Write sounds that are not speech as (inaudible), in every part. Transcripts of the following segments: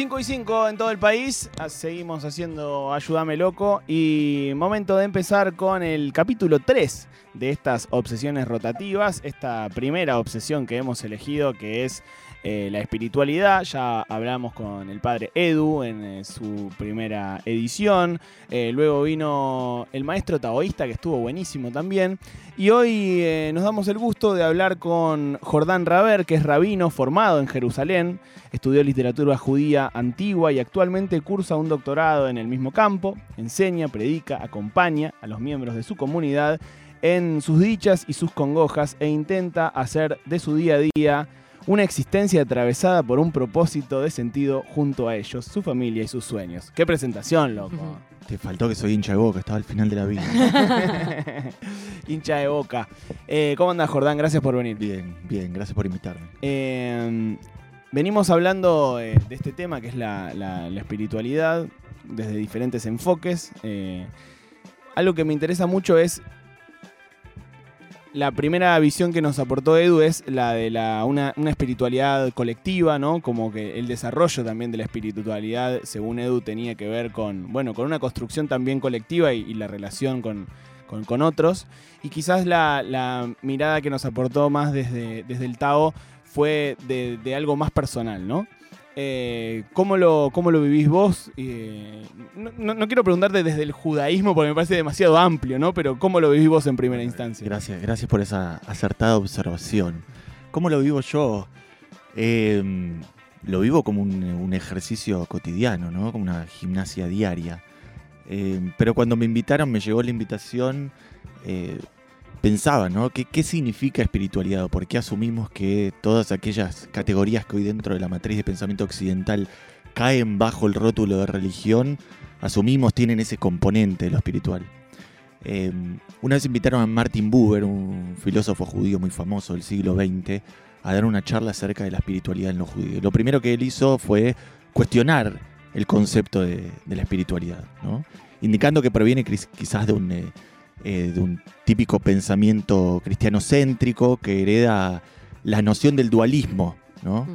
5 y 5 en todo el país. Ah, Seguimos haciendo Ayúdame Loco. Y momento de empezar con el capítulo 3 de estas obsesiones rotativas. Esta primera obsesión que hemos elegido, que es eh, la espiritualidad. Ya hablamos con el padre Edu en eh, su primera edición. Eh, luego vino el maestro taoísta, que estuvo buenísimo también. Y hoy nos damos el gusto de hablar con Jordán Raber, que es rabino formado en Jerusalén. Estudió literatura judía antigua y actualmente cursa un doctorado en el mismo campo. Enseña, predica, acompaña a los miembros de su comunidad en sus dichas y sus congojas e intenta hacer de su día a día una existencia atravesada por un propósito de sentido junto a ellos, su familia y sus sueños. ¡Qué presentación, loco! Te faltó que soy hincha de boca, estaba al final de la vida. (laughs) Hincha de boca. Eh, ¿Cómo andas, Jordán? Gracias por venir. bien, bien, gracias por invitarme. Eh, venimos hablando eh, de este tema que es la, la- la espiritualidad desde diferentes enfoques. Eh, algo que me interesa mucho es la primera visión que nos aportó Edu es la de la, una, espiritualidad colectiva, ¿no? Como que el desarrollo también de la espiritualidad, según Edu, tenía que ver con, bueno, con una construcción también colectiva y, la relación con, con- otros. Y quizás la, mirada que nos aportó más desde, desde el Tao fue de algo más personal, ¿no? Eh, ¿cómo, lo, ¿Cómo lo vivís vos? Eh, no, no- quiero preguntarte desde el judaísmo porque me parece demasiado amplio, ¿no? Pero ¿cómo lo vivís vos en primera instancia? Gracias, gracias por esa acertada observación. ¿Cómo lo vivo yo? Eh, lo vivo como un, un ejercicio cotidiano, ¿no? Como una gimnasia diaria. Eh, pero cuando me invitaron, me llegó la invitación, eh, pensaba, ¿no? ¿Qué, ¿Qué significa espiritualidad? ¿Por qué asumimos que todas aquellas categorías que hoy dentro de la matriz de pensamiento occidental caen bajo el rótulo de religión, asumimos tienen ese componente de lo espiritual? Eh, una vez invitaron a Martin Buber, un filósofo judío muy famoso del siglo XX, a dar una charla acerca de la espiritualidad en los judíos. Lo primero que él hizo fue cuestionar el concepto de, la espiritualidad, ¿no? indicando que proviene quizás de un, eh, eh, de un típico pensamiento cristianocéntrico que hereda la noción del dualismo, ¿no?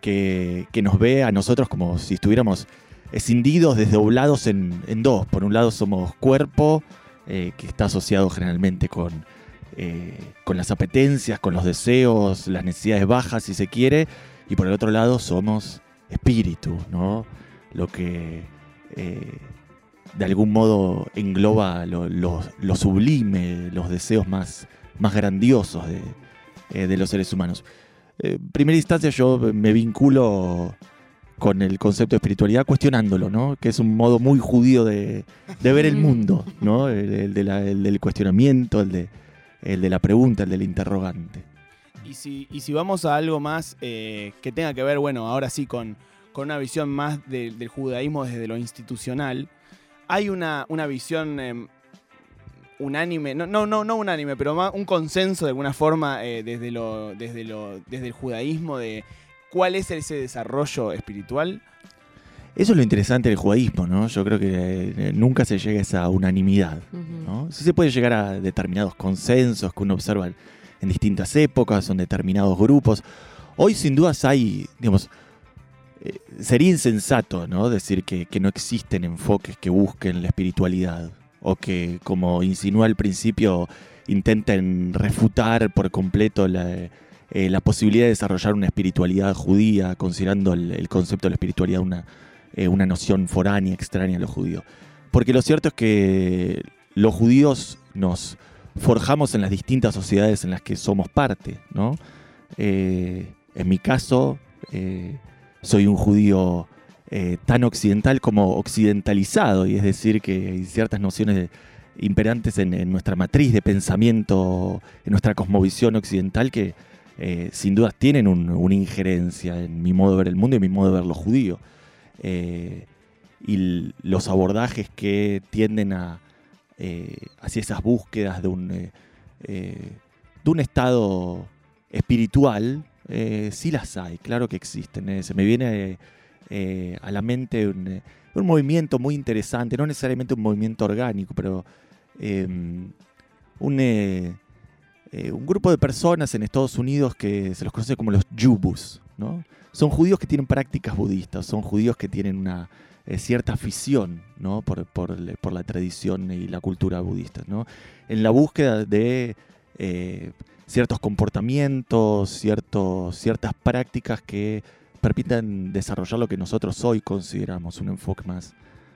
que, que nos ve a nosotros como si estuviéramos escindidos, desdoblados en, en dos. Por un lado somos cuerpo, eh, que está asociado generalmente con, eh, con las apetencias, con los deseos, las necesidades bajas, si se quiere, y por el otro lado somos espíritu, ¿no? Lo que eh, de algún modo engloba lo, lo- lo sublime, los deseos más, más grandiosos de, eh, de los seres humanos. Eh, En primera instancia yo me vinculo con el concepto de espiritualidad cuestionándolo, ¿no? Que es un modo muy judío de, de ver el (laughs) mundo, ¿no? El, el de la- el del cuestionamiento, el de, el de la pregunta, el del interrogante. Y si, y si vamos a algo más eh, que tenga que ver, bueno, ahora sí, con, con una visión más de- del judaísmo desde lo institucional, hay una, una visión eh, unánime, no, no, no, no unánime, pero más un consenso de alguna forma eh, desde, lo, desde, lo, desde el judaísmo de cuál es ese desarrollo espiritual. Eso es lo interesante del judaísmo, ¿no? Yo creo que eh, nunca se llega a esa unanimidad, ¿no? Sí se puede llegar a determinados consensos que uno observa en distintas épocas, en determinados grupos. Hoy sin dudas hay, digamos, sería insensato, ¿no? Decir que, no existen enfoques que busquen la espiritualidad o que, como insinúa al principio, intenten refutar por completo la, eh, posibilidad de desarrollar una espiritualidad judía, considerando el, el concepto de la espiritualidad una, eh, una noción foránea, extraña a los judíos. Porque lo cierto es que los judíos nos forjamos en las distintas sociedades en las que somos parte, ¿no? Eh, en mi caso, eh, soy un judío eh, tan occidental como occidentalizado, y es decir, que hay ciertas nociones imperantes en, nuestra matriz de pensamiento, en nuestra cosmovisión occidental, que eh, sin dudas tienen un- una injerencia en mi modo de ver el mundo y mi modo de ver lo judío. Eh, y los abordajes que tienden a, hacia esas búsquedas de un, de un estado espiritual, eh, sí las hay, claro que existen. eh. Se me viene eh, a la mente un, eh, un movimiento muy interesante, no necesariamente un movimiento orgánico, pero eh, un, un grupo de personas en Estados Unidos que se los conoce como los Yubus, ¿no? Son judíos que tienen prácticas budistas, son judíos que tienen una cierta afición ¿no? por, por, por, la tradición y la cultura budista. ¿no? En la búsqueda de eh, ciertos comportamientos, ciertos, ciertas prácticas que permitan desarrollar lo que nosotros hoy consideramos un enfoque más,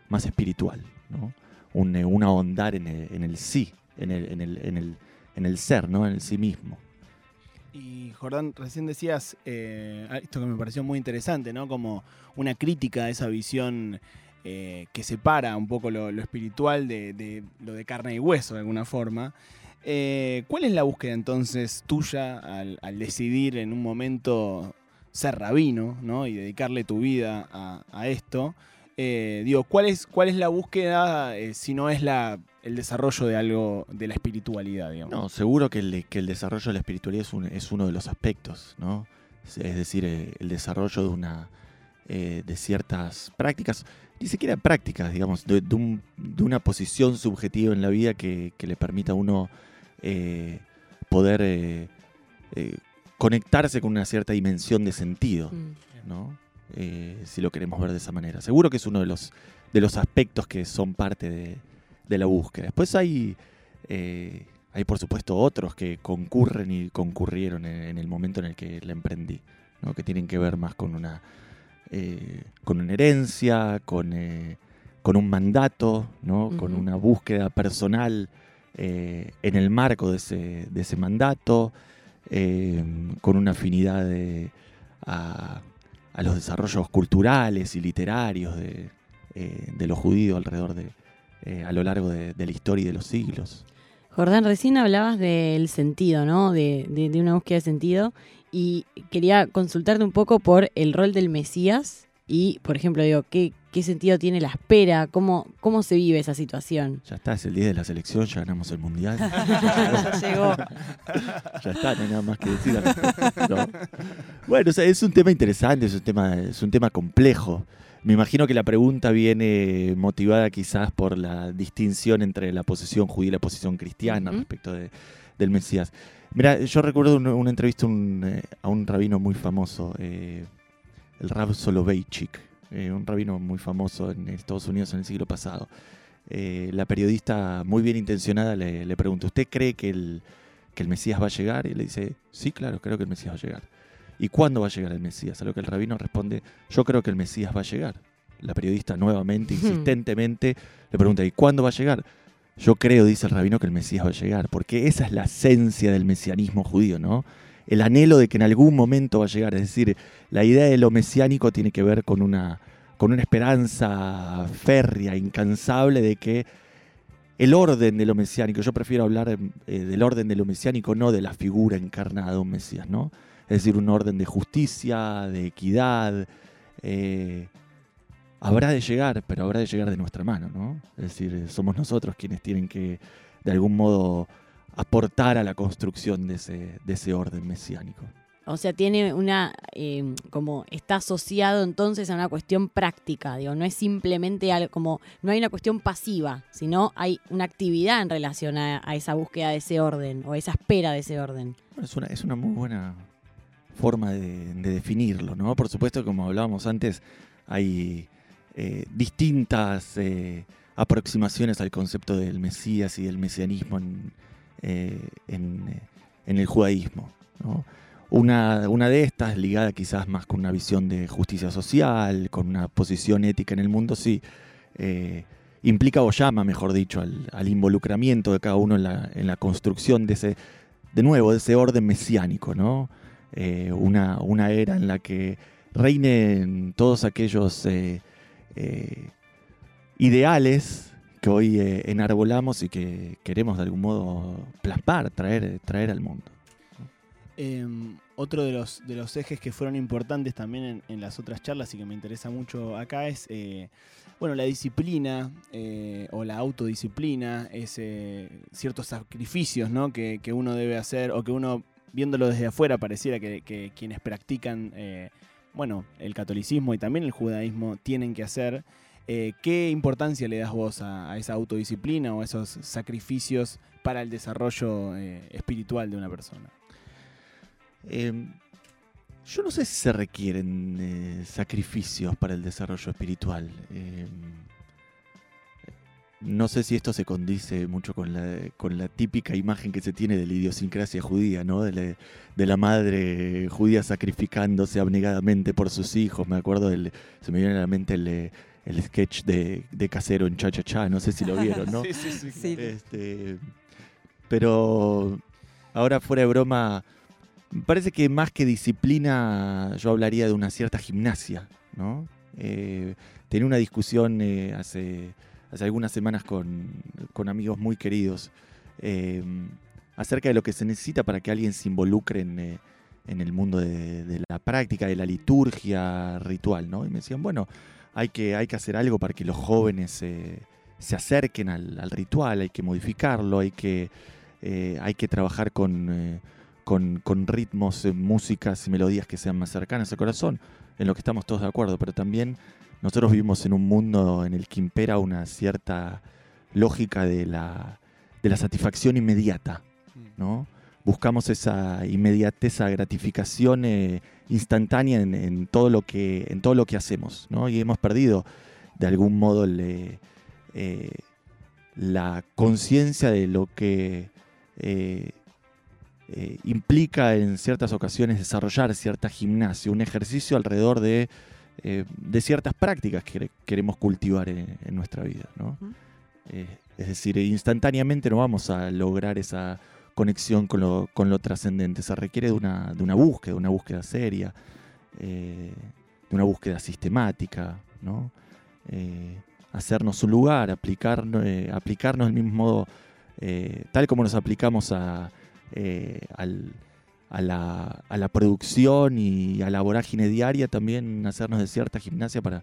más espiritual, ¿no? un, un ahondar en el, en el sí, en el, en, el, en, el, ser, ¿no? en el sí mismo. Y Jordán, recién decías eh, esto que me pareció muy interesante, ¿no? Como una crítica a esa visión eh, que separa un poco lo, espiritual de, lo de carne y hueso, de alguna forma. Eh, ¿Cuál es la búsqueda entonces tuya al, decidir en un momento ser rabino ¿no? y dedicarle tu vida a, esto? Eh, digo, ¿cuál es, ¿cuál es la búsqueda eh, si no es la, el desarrollo de algo de la espiritualidad? No, seguro que el, que el desarrollo de la espiritualidad es, es uno de los aspectos, ¿no? Es decir, el desarrollo de una de ciertas prácticas, ni siquiera prácticas, digamos, de, de, un, de una posición subjetiva en la vida que, que le permita a uno eh, poder eh, eh, conectarse con una cierta dimensión de sentido, mm. ¿no? si lo queremos ver de esa manera. Seguro que es uno de los, de los aspectos que son parte de, de la búsqueda. Después hay, hay, por supuesto, otros que concurren y concurrieron en, en el momento en el que la emprendí, ¿no? que tienen que ver más con una, con una herencia, con, con un mandato, ¿no? Uh -huh. con una búsqueda personal eh, en el marco de ese, de ese mandato, eh, con una afinidad de, a, a, los desarrollos culturales y literarios de, eh, de los judíos alrededor de, eh, a lo largo de, de, la historia y de los siglos. Jordán, recién hablabas del sentido, ¿no? De, de, de una búsqueda de sentido y quería consultarte un poco por el rol del Mesías y, por ejemplo, digo, ¿qué, qué sentido tiene la espera? ¿Cómo, ¿Cómo se vive esa situación? Ya está, es el día de la selección, ya ganamos el mundial. (laughs) Llegó. (laughs) ya está, no hay nada más que decir. No. Bueno, o sea, es un tema interesante, es un tema, es un tema complejo. Me imagino que la pregunta viene motivada quizás por la distinción entre la posición judía y la posición cristiana uh -huh. respecto de, del Mesías. Mira, yo recuerdo una, una entrevista un, eh, a un rabino muy famoso, eh, el Rab Soloveitchik, eh, un rabino muy famoso en Estados Unidos en el siglo pasado. La periodista muy bien intencionada le, le pregunta, ¿usted cree que el, que el Mesías va a llegar? Y le dice, sí, claro, creo que el Mesías va a llegar. ¿Y cuándo va a llegar el Mesías? A lo que el rabino responde, yo creo que el Mesías va a llegar. La periodista nuevamente, insistentemente, le pregunta, ¿y cuándo va a llegar? Yo creo, dice el rabino, que el Mesías va a llegar, porque esa es la esencia del mesianismo judío, ¿no? el anhelo de que en algún momento va a llegar. Es decir, la idea de lo mesiánico tiene que ver con una, con una esperanza férrea, incansable de que el orden de lo mesiánico, yo prefiero hablar eh, del orden de lo mesiánico, no de la figura encarnada de un Mesías, ¿no? Es decir, un orden de justicia, de equidad. Eh, habrá de llegar, pero habrá de llegar de nuestra mano, ¿no? Es decir, somos nosotros quienes tienen que, de algún modo, aportar a la construcción de ese, de ese orden mesiánico. O sea, tiene una, eh, como está asociado entonces a una cuestión práctica, digo, no es simplemente algo como, no hay una cuestión pasiva, sino hay una actividad en relación a, a esa búsqueda de ese orden o esa espera de ese orden. Es una, es una muy buena forma de, de definirlo, ¿no? Por supuesto, como hablábamos antes, hay eh, distintas eh, aproximaciones al concepto del Mesías y del mesianismo en, eh, el judaísmo. Una, de estas, ligada quizás más con una visión de justicia social, con una posición ética en el mundo, sí, implica o llama, mejor dicho, al, al, involucramiento de cada uno en la, en la, construcción de ese, de nuevo, de ese orden mesiánico, ¿no? Eh, una, una, era en la que reinen todos aquellos eh, ideales que hoy eh, enarbolamos y que queremos de algún modo plasmar, traer, traer al mundo. Eh, otro de los, de los ejes que fueron importantes también en, las otras charlas y que me interesa mucho acá es eh, bueno, la disciplina eh, o la autodisciplina, es eh, ciertos sacrificios ¿no? que, que, uno debe hacer o que uno, viéndolo desde afuera, pareciera que, quienes practican eh, bueno, el catolicismo y también el judaísmo tienen que hacer. Eh, ¿Qué importancia le das vos a, esa autodisciplina o a esos sacrificios para el desarrollo eh, espiritual de una persona? Eh, Yo no sé si se requieren sacrificios para el desarrollo espiritual. No sé si esto se condice mucho con la, con la típica imagen que se tiene de la idiosincrasia judía, ¿no? De la, de la madre judía sacrificándose abnegadamente por sus hijos. Me acuerdo, del, se me viene a la mente el, el sketch de, de Casero en Cha Cha Cha, no sé si lo vieron, ¿no? (laughs) Sí, sí, sí. Sí. Este, pero ahora fuera de broma, me parece que más que disciplina yo hablaría de una cierta gimnasia, ¿no? Eh, tenía una discusión eh, hace, hace algunas semanas con, con amigos muy queridos eh, acerca de lo que se necesita para que alguien se involucre en, eh, en el mundo de, de la práctica, de la liturgia ritual, ¿no? Y me decían, bueno, hay que, hay que hacer algo para que los jóvenes eh, se acerquen al, al ritual, hay que modificarlo, hay que, eh, hay que trabajar con, eh, con, con ritmos, eh, músicas y melodías que sean más cercanas al corazón, en lo que estamos todos de acuerdo, pero también nosotros vivimos en un mundo en el que impera una cierta lógica de la, de la satisfacción inmediata, ¿no? Buscamos esa inmediatez, esa gratificación eh, instantánea en, en todo lo que, en todo lo que hacemos, ¿no? Y hemos perdido de algún modo eh, la conciencia de lo que eh, implica en ciertas ocasiones desarrollar cierta gimnasia, un ejercicio alrededor de, eh, de ciertas prácticas que quere- queremos cultivar en, en nuestra vida. ¿no? Eh, es decir, instantáneamente no vamos a lograr esa conexión con lo, con lo trascendente. Se requiere de una, de una búsqueda, una búsqueda seria, eh, de una búsqueda sistemática, ¿no? Eh, hacernos un lugar, aplicar, eh, aplicarnos del mismo modo, eh, tal como nos aplicamos a, eh, al- a, la, a la producción y a la vorágine diaria, también hacernos de cierta gimnasia para,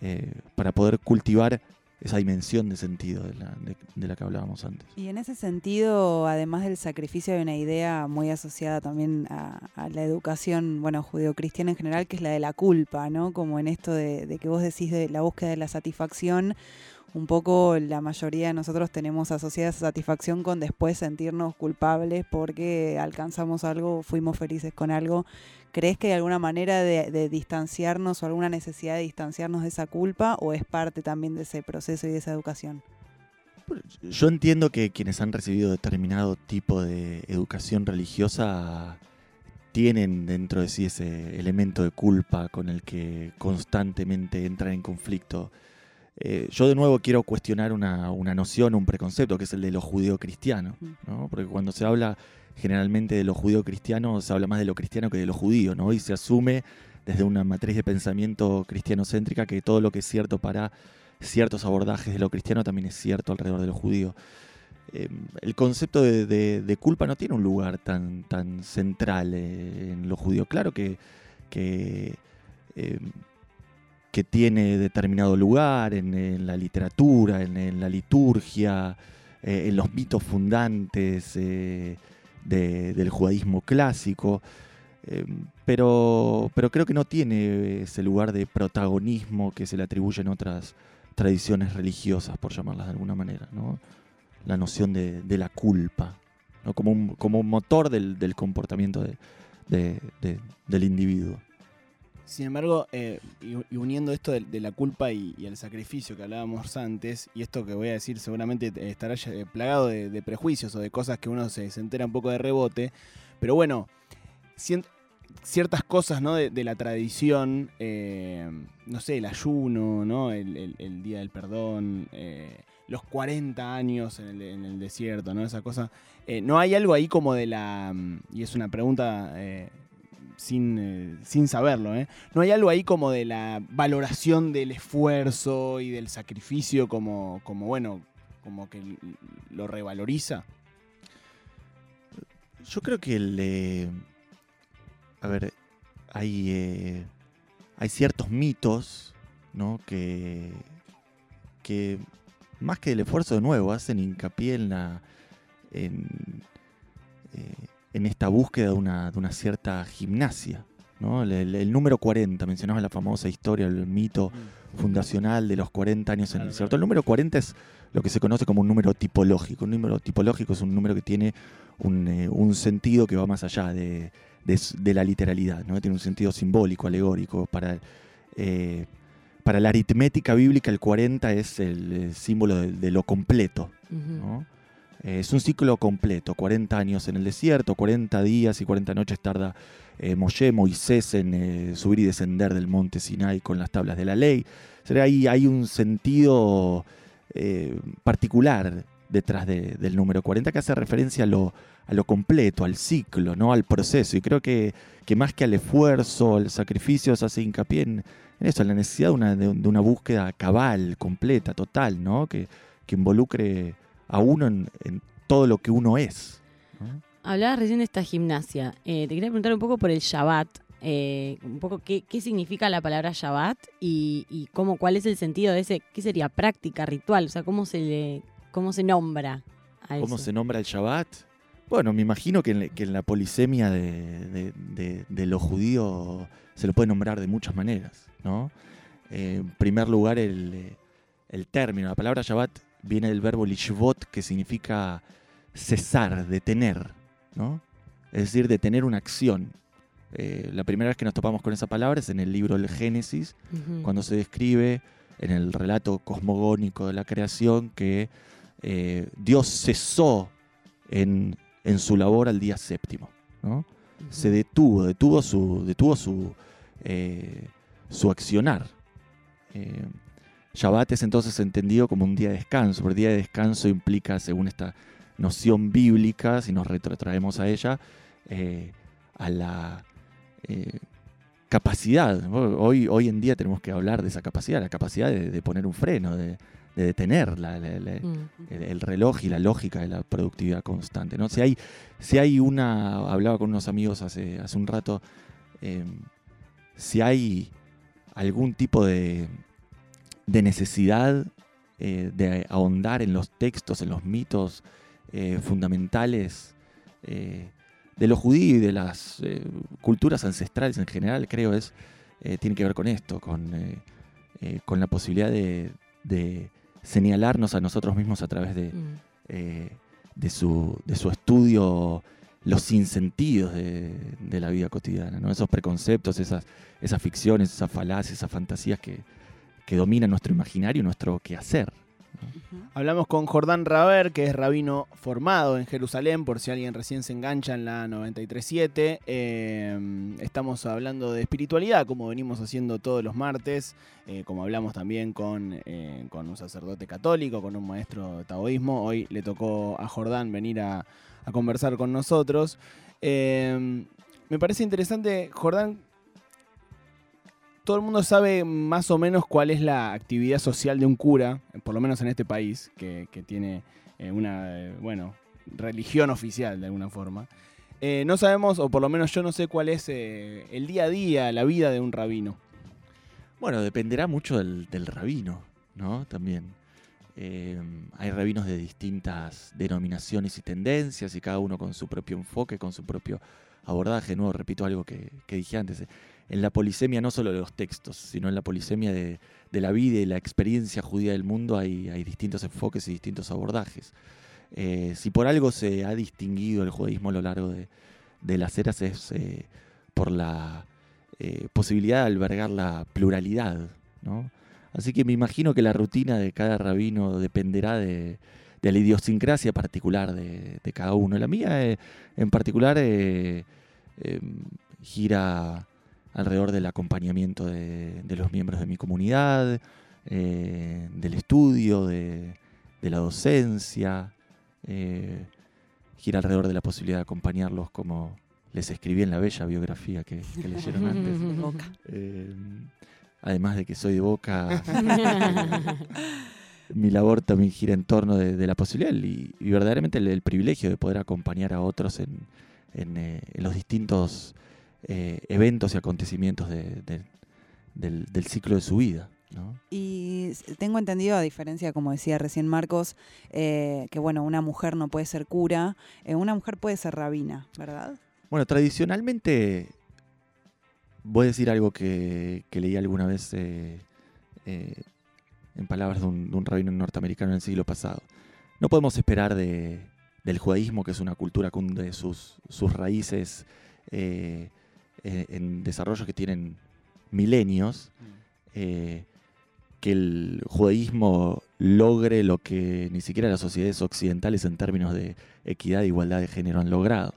eh, para poder cultivar esa dimensión de sentido de la, de- la que hablábamos antes. Y en ese sentido, además del sacrificio, hay una idea muy asociada también a, a la educación, bueno, judeocristiana en general, que es la de la culpa, ¿no? Como en esto de, de que vos decís de la búsqueda de la satisfacción, un poco la mayoría de nosotros tenemos asociada esa satisfacción con después sentirnos culpables porque alcanzamos algo, fuimos felices con algo. ¿Crees que hay alguna manera de, de distanciarnos o alguna necesidad de distanciarnos de esa culpa o es parte también de ese proceso y de esa educación? Yo entiendo que quienes han recibido determinado tipo de educación religiosa tienen dentro de sí ese elemento de culpa con el que constantemente entran en conflicto. Eh, yo de nuevo quiero cuestionar una, una noción, un preconcepto, que es el de lo judío-cristiano, ¿no? Porque cuando se habla generalmente de lo judío-cristiano, se habla más de lo cristiano que de lo judío, ¿no? Y se asume desde una matriz de pensamiento cristianocéntrica que todo lo que es cierto para ciertos abordajes de lo cristiano también es cierto alrededor de lo judío. Eh, el concepto de, de- de culpa no tiene un lugar tan, tan central eh, en lo judío. Claro que, que, eh, que tiene determinado lugar en, la literatura, en, la liturgia, eh, en los mitos fundantes eh, de- del judaísmo clásico. Eh, pero, pero creo que no tiene ese lugar de protagonismo que se le atribuye en otras tradiciones religiosas, por llamarlas de alguna manera, ¿no? La noción de, la culpa, ¿no? Como un, como un motor del, comportamiento de- de- de- del individuo. Sin embargo, eh, y, uniendo esto de, la culpa y, el sacrificio que hablábamos antes, y esto que voy a decir seguramente estará eh, plagado de, prejuicios o de cosas que uno se, se entera un poco de rebote, pero bueno, ciertas cosas ¿no? de, la tradición, eh, no sé, el ayuno, ¿no? el Día del Perdón, eh, los 40 años en el, en el desierto, ¿no? esa cosa. Eh, ¿No hay algo ahí como de la... mm, Y es una pregunta... sin, eh, sin saberlo, ¿eh? ¿No hay algo ahí como de la valoración del esfuerzo y del sacrificio como, como bueno, como que lo revaloriza? Yo creo que el. eh, a ver, hay. eh, hay ciertos mitos, ¿no? Que. que más que el esfuerzo de nuevo, hacen hincapié en la. en. En esta búsqueda de una, de una cierta gimnasia. ¿no? El, el- el número 40, mencionaba la famosa historia, el mito fundacional de los 40 años en el desierto. El número 40 es lo que se conoce como un número tipológico. Un número tipológico es un número que tiene un, eh, un sentido que va más allá de, de la literalidad, ¿no? Tiene un sentido simbólico, alegórico. Para, eh, para la aritmética bíblica, el 40 es el, símbolo de, de lo completo. Eh, es un ciclo completo, 40 años en el desierto, 40 días y 40 noches tarda eh, Moshe, Moisés en eh, subir y descender del monte Sinai con las tablas de la ley. O sea, ahí hay un sentido particular detrás de- del número 40 que hace referencia a lo, completo, al ciclo, ¿no? al proceso. Y creo que, que más que al esfuerzo, al sacrificio, se hace hincapié en, eso, en la necesidad de una, de una búsqueda cabal, completa, total, ¿no? que, que involucre a uno en, en todo lo que uno es. ¿no? Hablabas recién de esta gimnasia. Eh, te quería preguntar un poco por el Shabbat. eh, un poco qué, qué significa la palabra Shabbat y, y cómo, cuál es el sentido de ese, qué sería práctica, ritual, o sea, cómo se le, cómo se nombra a ¿Cómo eso. se nombra el Shabbat? Bueno, me imagino que en, que en la polisemia de, de- de- de los judíos se lo puede nombrar de muchas maneras, ¿no? Eh, en primer lugar, el, el término, la palabra Shabbat viene del verbo lishvot, que significa cesar, detener, ¿no? Es decir, detener una acción. Eh, la primera vez que nos topamos con esa palabra es en el libro del Génesis, cuando se describe en el relato cosmogónico de la creación que eh, Dios cesó en, en su labor al día séptimo. ¿no? Se detuvo, detuvo su, detuvo su, eh, su accionar. Shabbat es entonces entendido como un día de descanso, porque día de descanso implica, según esta noción bíblica, si nos retrotraemos a ella, eh, a la eh, capacidad. Hoy, hoy en día tenemos que hablar de esa capacidad, la capacidad de, de poner un freno, de, de detener la- la- la- Mm. el, el reloj y la lógica de la productividad constante. ¿no? Si, hay, si hay una, hablaba con unos amigos hace, hace un rato, eh, si hay algún tipo de, de necesidad eh, de ahondar en los textos, en los mitos eh, fundamentales eh, de los judíos y de las culturas ancestrales en general, creo, es, tiene que ver con esto, con, con la posibilidad de, de señalarnos a nosotros mismos a través de, Mm. de, su, de su estudio los sinsentidos de, de la vida cotidiana, ¿no? esos preconceptos, esas, esas ficciones, esas falacias, esas fantasías que, que dominan nuestro imaginario y nuestro quehacer. Hablamos con Jordán Raber, que es rabino formado en Jerusalén, por si alguien recién se engancha en la 937. Eh, estamos hablando de espiritualidad, como venimos haciendo todos los martes, eh, como hablamos también con, eh, con un sacerdote católico, con un maestro de taoísmo. Hoy le tocó a Jordán venir a, a conversar con nosotros. Eh, me parece interesante, Jordán, todo el mundo sabe más o menos cuál es la actividad social de un cura, por lo menos en este país, que, tiene eh, una, eh, bueno, religión oficial de alguna forma. Eh, no sabemos, o por lo menos yo no sé cuál es eh, el día a día, la vida de un rabino. Bueno, dependerá mucho del, rabino, ¿no? También. Eh, hay rabinos de distintas denominaciones y tendencias y cada uno con su propio enfoque, con su propio abordaje. Nuevo, repito algo que dije antes. En la polisemia no solo de los textos, sino en la polisemia de, la vida y la experiencia judía del mundo hay, distintos enfoques y distintos abordajes. Eh, si por algo se ha distinguido el judaísmo a lo largo de, las eras es eh, por la eh, posibilidad de albergar la pluralidad, ¿no? Así que me imagino que la rutina de cada rabino dependerá de, la idiosincrasia particular de, cada uno. La mía, en particular, eh, gira alrededor del acompañamiento de, de los miembros de mi comunidad, eh, del estudio, de, de la docencia, eh, gira alrededor de la posibilidad de acompañarlos como les escribí en la bella biografía que, que leyeron (laughs) antes. Boca. Eh, además de que soy de Boca, (laughs) mi labor también gira en torno de, de la posibilidad y, y verdaderamente el, el privilegio de poder acompañar a otros en, en, en los distintos eh, eventos y acontecimientos de- de- del, del ciclo de su vida. ¿no? Y tengo entendido, a diferencia, como decía recién Marcos, eh, que bueno, una mujer no puede ser cura, eh, una mujer puede ser rabina, ¿verdad? Bueno, tradicionalmente voy a decir algo que, que leí alguna vez en palabras de un, de un rabino norteamericano en el siglo pasado. No podemos esperar de, del judaísmo, que es una cultura que hunde sus, sus raíces eh, eh, en desarrollos que tienen milenios, eh, que el judaísmo logre lo que ni siquiera las sociedades occidentales en términos de equidad e igualdad de género han logrado.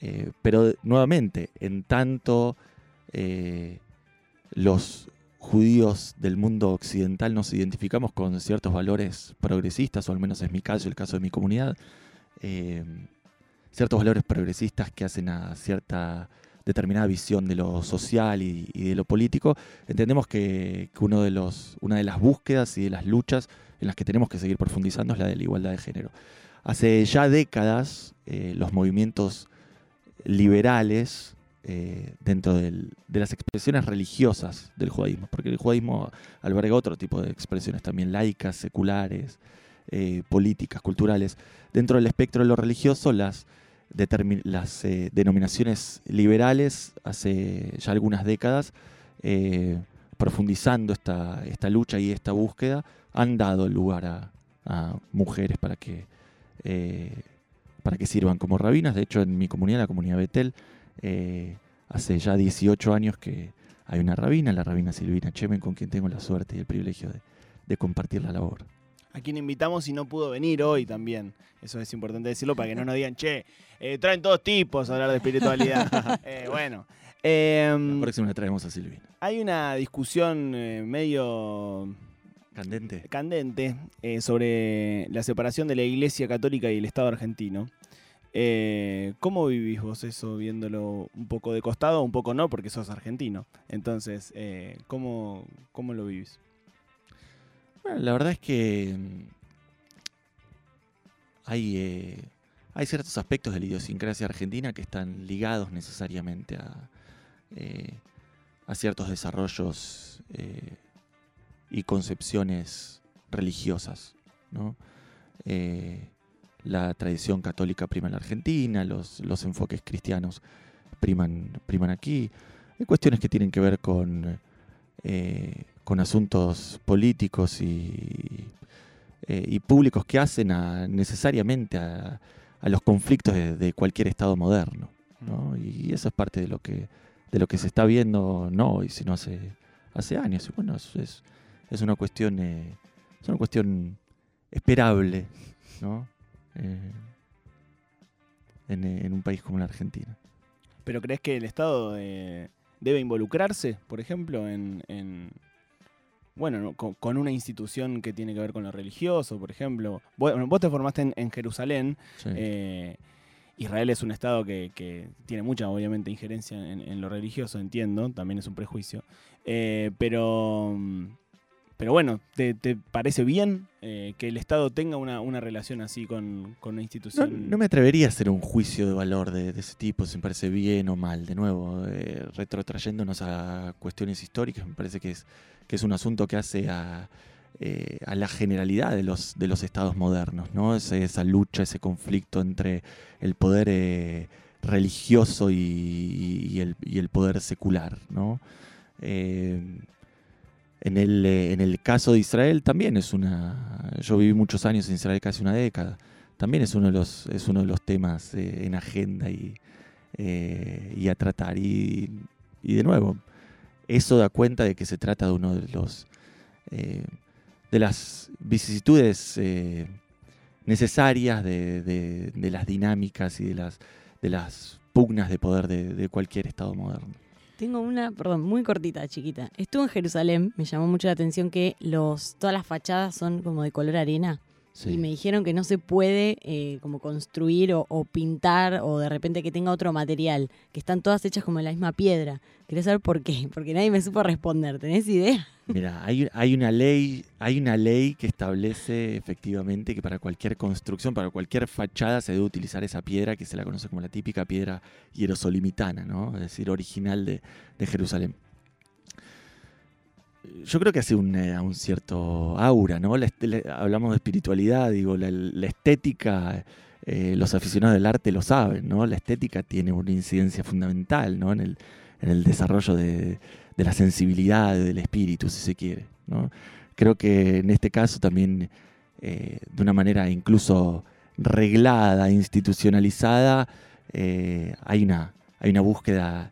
Eh, pero nuevamente, en tanto eh, los judíos del mundo occidental nos identificamos con ciertos valores progresistas, o al menos es mi caso, el caso de mi comunidad, eh, ciertos valores progresistas que hacen a cierta determinada visión de lo social y, de lo político, entendemos que, uno de los, una de las búsquedas y de las luchas en las que tenemos que seguir profundizando es la de la igualdad de género. Hace ya décadas eh, los movimientos liberales eh, dentro del- de las expresiones religiosas del judaísmo, porque el judaísmo alberga otro tipo de expresiones también laicas, seculares, eh, políticas, culturales. Dentro del espectro de lo religioso, las, las eh, denominaciones liberales hace ya algunas décadas, eh, profundizando esta, esta lucha y esta búsqueda, han dado lugar a, mujeres para que, eh, para que sirvan como rabinas. De hecho, en mi comunidad, la comunidad Betel, hace ya 18 años que hay una rabina, la rabina Silvina Chemen, con quien tengo la suerte y el privilegio de compartir la labor. A quien invitamos y no pudo venir hoy también. Eso es importante decirlo para que no nos digan, che, eh, traen todos tipos a hablar de espiritualidad. (laughs) Eh, bueno, eh, La próxima la traemos a Silvina. hay una discusión eh, medio Candente. candente eh, sobre la separación de la Iglesia Católica y el Estado argentino. Eh, ¿Cómo vivís vos eso viéndolo un poco de costado? Un poco no, porque sos argentino. Entonces, eh, ¿cómo, ¿cómo lo vivís? La verdad es que mm, hay, eh, hay ciertos aspectos de la idiosincrasia argentina que están ligados necesariamente a, eh, ciertos desarrollos eh, y concepciones religiosas. la tradición católica prima en la Argentina, los, enfoques cristianos priman, priman aquí. Hay cuestiones que tienen que ver con, con asuntos políticos y, eh, y públicos que hacen a- necesariamente a, a los conflictos de, de cualquier Estado moderno. ¿no? Y eso es parte de lo que, de lo que se está viendo no hoy, sino hace, hace años. Y bueno, es, es, es una cuestión eh, es una cuestión esperable, ¿no? Eh, en, en un país como la Argentina. ¿Pero crees que el Estado eh, debe involucrarse, por ejemplo, en, en- bueno, no, con, con una institución que tiene que ver con lo religioso, por ejemplo? Vos, bueno, vos te formaste en, en Jerusalén. Sí. eh, Israel es un Estado que, que tiene mucha, obviamente, injerencia en, en lo religioso, entiendo, también es un prejuicio. Eh, pero, mm, pero bueno, ¿te, parece bien eh, que el Estado tenga una, una relación así con, con una institución? no me atrevería a hacer un juicio de valor de, de ese tipo, si me parece bien o mal. De nuevo, eh, retrotrayéndonos a cuestiones históricas, me parece que es, que es un asunto que hace a, eh, a la generalidad de los, de los estados modernos, ¿no? Ese- esa lucha, ese conflicto entre el poder eh, religioso y, y el, y el poder secular, ¿no? En el, eh, en el caso de Israel también es una... Yo viví muchos años en Israel, casi una década también es uno de los, es uno de los temas eh, en agenda y, eh, y a tratar. Y, y de nuevo, eso da cuenta de que se trata de uno de los de las vicisitudes necesarias de, de- las dinámicas y de las de las pugnas de poder de, de cualquier estado moderno. Tengo una, perdón, muy cortita, chiquita. Estuve en Jerusalén, me llamó mucho la atención que los, todas las fachadas son como de color arena. Sí. Y me dijeron que no se puede eh, como construir o, o pintar o de repente que tenga otro material, que están todas hechas como de la misma piedra. Quería saber por qué, (laughs) porque nadie me supo responder. ¿Tenés idea? (laughs) Mira, hay, hay una ley, hay una ley que establece efectivamente que para cualquier construcción, para cualquier fachada se debe utilizar esa piedra que se la conoce como la típica piedra hierosolimitana, ¿no? Es decir, original de, de Jerusalén. Yo creo que hace un, eh, cierto aura, ¿no? Hablamos de espiritualidad, digo, la, estética, eh, los aficionados del arte lo saben, ¿no? La estética tiene una incidencia fundamental, ¿no? En el, en el desarrollo de, la sensibilidad, del espíritu, si se quiere. ¿no? Creo que en este caso también, eh, de una manera incluso reglada, institucionalizada, hay, una, hay una búsqueda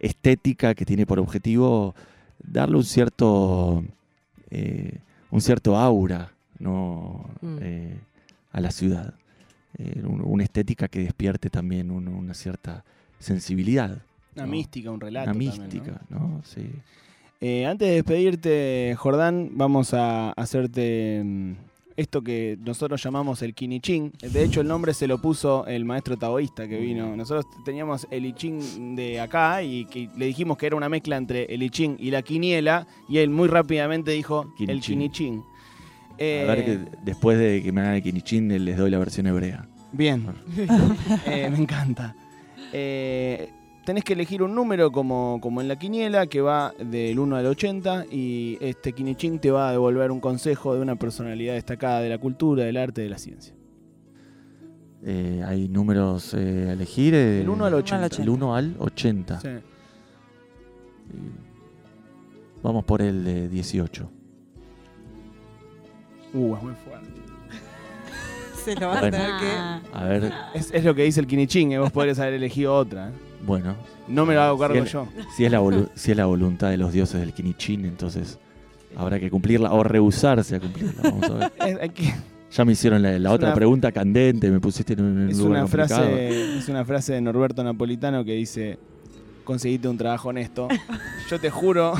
estética que tiene por objetivo darle un cierto, eh, un cierto aura ¿no? Mm. Eh, a la ciudad. Eh, un- una estética que despierte también un- una cierta sensibilidad. Una No. mística, un relato. Una también, ¿no? mística, ¿no? Sí. Eh, antes de despedirte, Jordán, vamos a hacerte mm, esto que nosotros llamamos el quinichín. De hecho, el nombre se lo puso el maestro taoísta que vino. Nosotros teníamos el I Ching de acá y que le dijimos que era una mezcla entre el I Ching y la quiniela y él muy rápidamente dijo el Quinichín. quinichín. A Eh, ver, que después de que me hagan el quinichín, les doy la versión hebrea. Bien, (laughs) Eh, me encanta. Eh, tenés que elegir un número como, como en la quiniela que va del 1 al 80 y este quinichín te va a devolver un consejo de una personalidad destacada de la cultura, del arte, de la ciencia. Eh, hay números eh, a elegir. eh, Del 1 al 80. El 1 al 80. Sí. Y Vamos por el de 18. Uh, es muy fuerte. (laughs) Se lo va a tener que. A ver, Es, es lo que dice el quinichín, eh, vos podrías haber elegido otra. Bueno, No me lo hago cargo yo. si es, la si es la voluntad de los dioses del quinichín, entonces habrá que cumplirla o rehusarse a cumplirla. Vamos a ver. (laughs) Ya me hicieron la, otra una- pregunta candente, me pusiste en un, en un es, lugar una complicado. frase, es una frase de Norberto Napolitano que dice, conseguiste un trabajo honesto. (laughs) Yo te juro,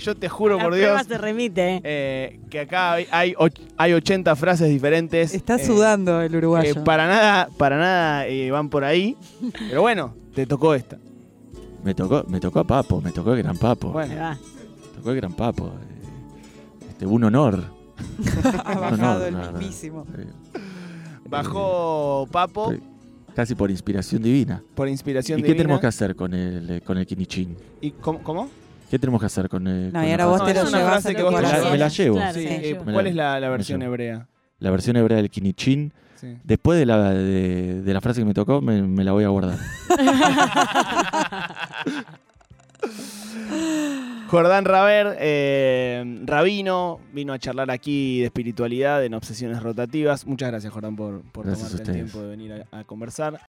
yo te juro la por Dios, se remite. eh, que acá hay, hay, hay 80 frases diferentes. Está eh, sudando el uruguayo. eh, para nada, para nada eh, van por ahí. (laughs) Pero bueno, te tocó esta. Me tocó, me tocó a Papo, me tocó el gran Papo. Bueno, va. Me tocó el gran Papo. eh, Este, un honor. (laughs) ha no, bajado no, el no, no. mismísimo. Bajó Papo Sí. Casi por inspiración divina. por inspiración ¿Y qué divina. tenemos que hacer con el, con el quinichín? ¿Y cómo? cómo? ¿Qué tenemos que hacer con el No, con y la ahora vos frase? te lo llevas frase a que tu vos te Me la- corazón. me la llevo. Claro, Sí, sí, eh, yo- Me ¿Cuál la- es la, la versión hebrea? La versión hebrea del quinichín, Sí. después de la, de, de la frase que me tocó, me, me la voy a guardar. (laughs) Jordán Raver, eh, rabino, vino a charlar aquí de espiritualidad en Obsesiones Rotativas. Muchas gracias, Jordán, por, por tomarte el tiempo de venir a, a conversar.